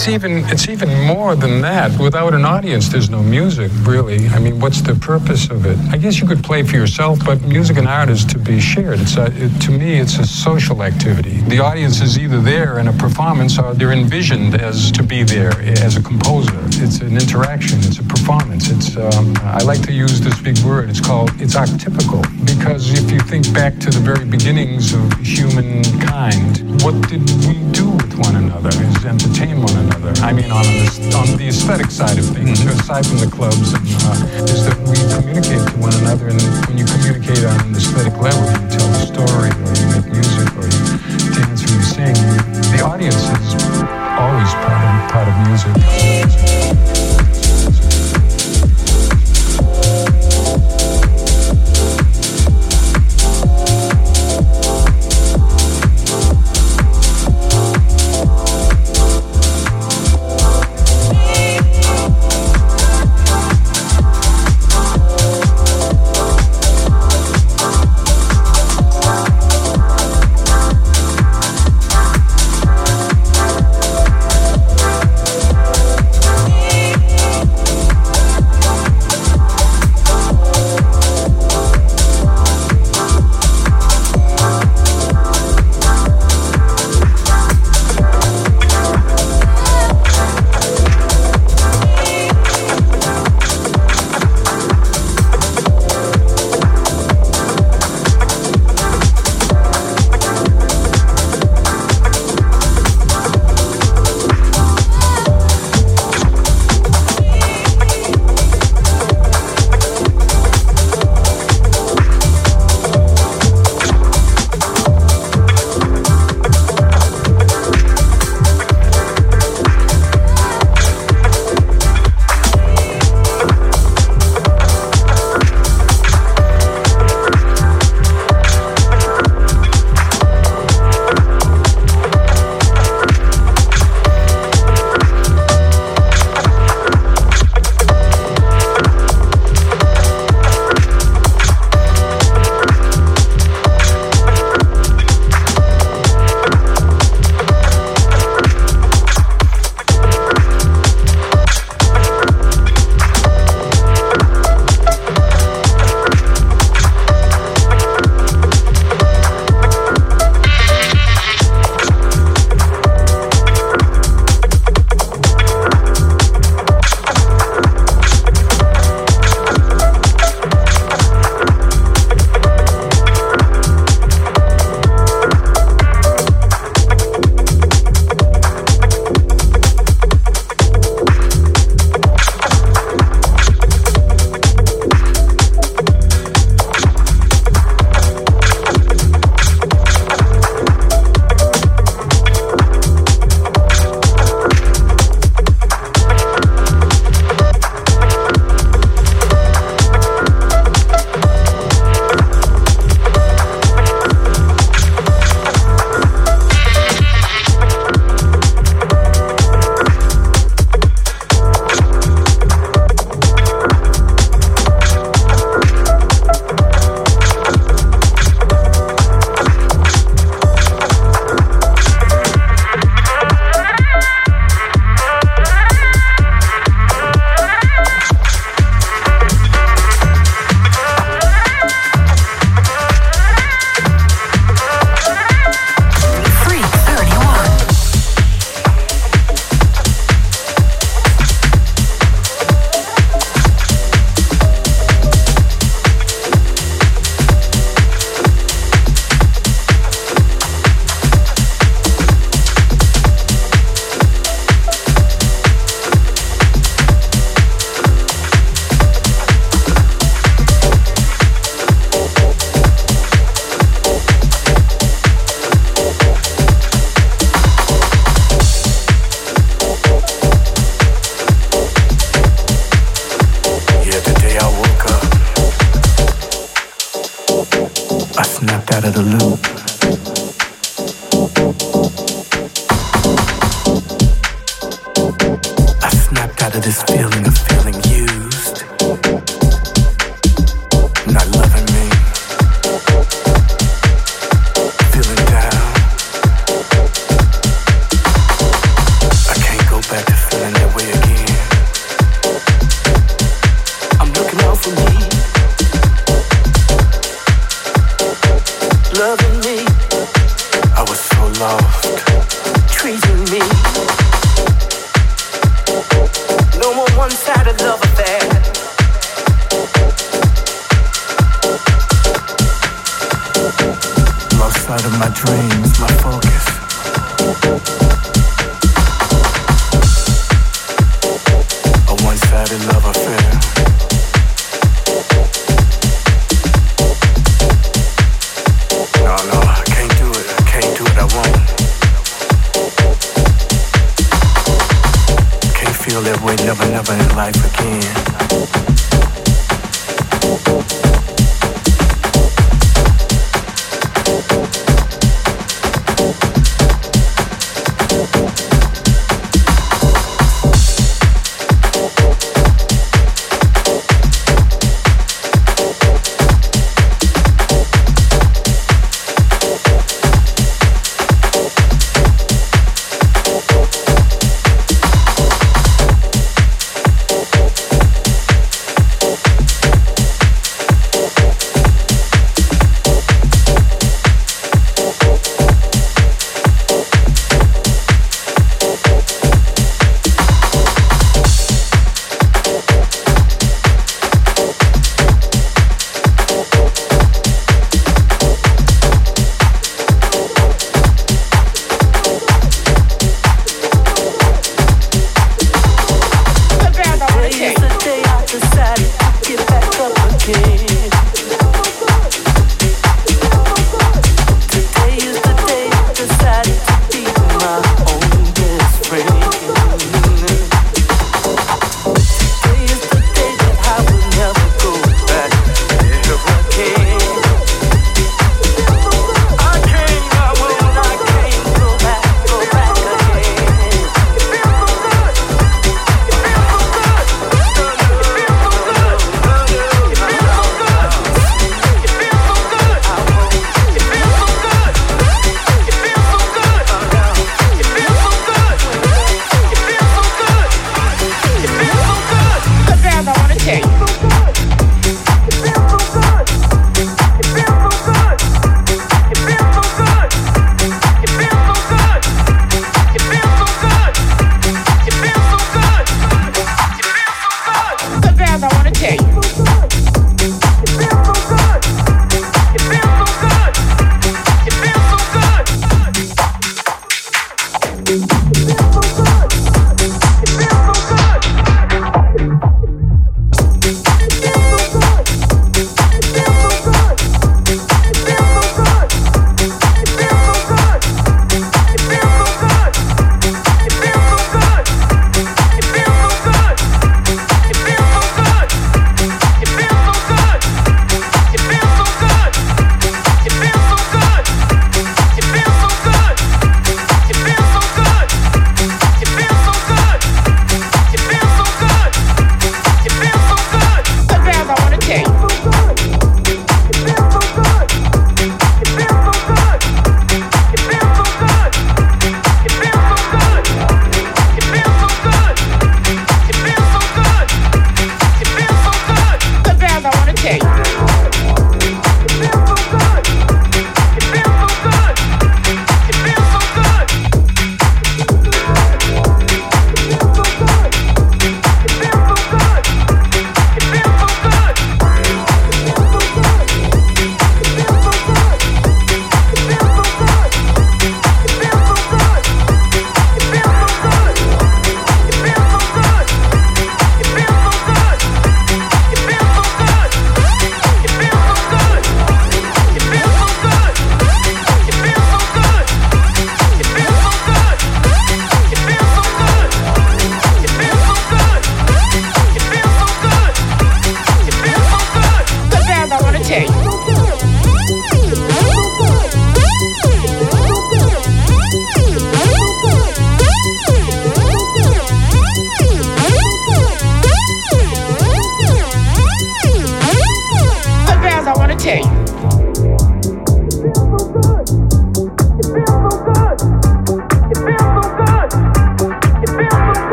it's even it's even more than that. Without an audience, there's no music, really. I mean, what's the purpose of it? I guess you could play for yourself, but music and art is to be shared. It's a, it, to me, it's a social activity. The audience is either there in a performance or they're envisioned as to be there as a composer. It's an interaction. It's a performance. It's um, I like to use this big word. It's called it's archetypical because if you think back to the very beginnings of humankind, what did we do with one another? Entertain one another. I mean, on the, on the aesthetic side of things, mm-hmm. aside from the clubs, and, uh, is that we communicate to one another. And when you communicate on an aesthetic level, you tell a story, or you make music, or you dance, or you sing. The audience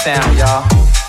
sound, y'all.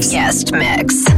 Guest mix.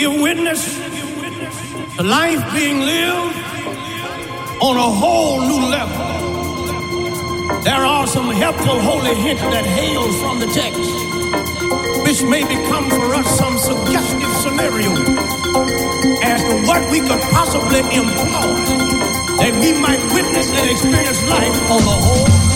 Give witness to life being lived on a whole new level. There are some helpful holy hints that hail from the text, which may become for us some suggestive scenario as to what we could possibly employ that we might witness and experience life on the whole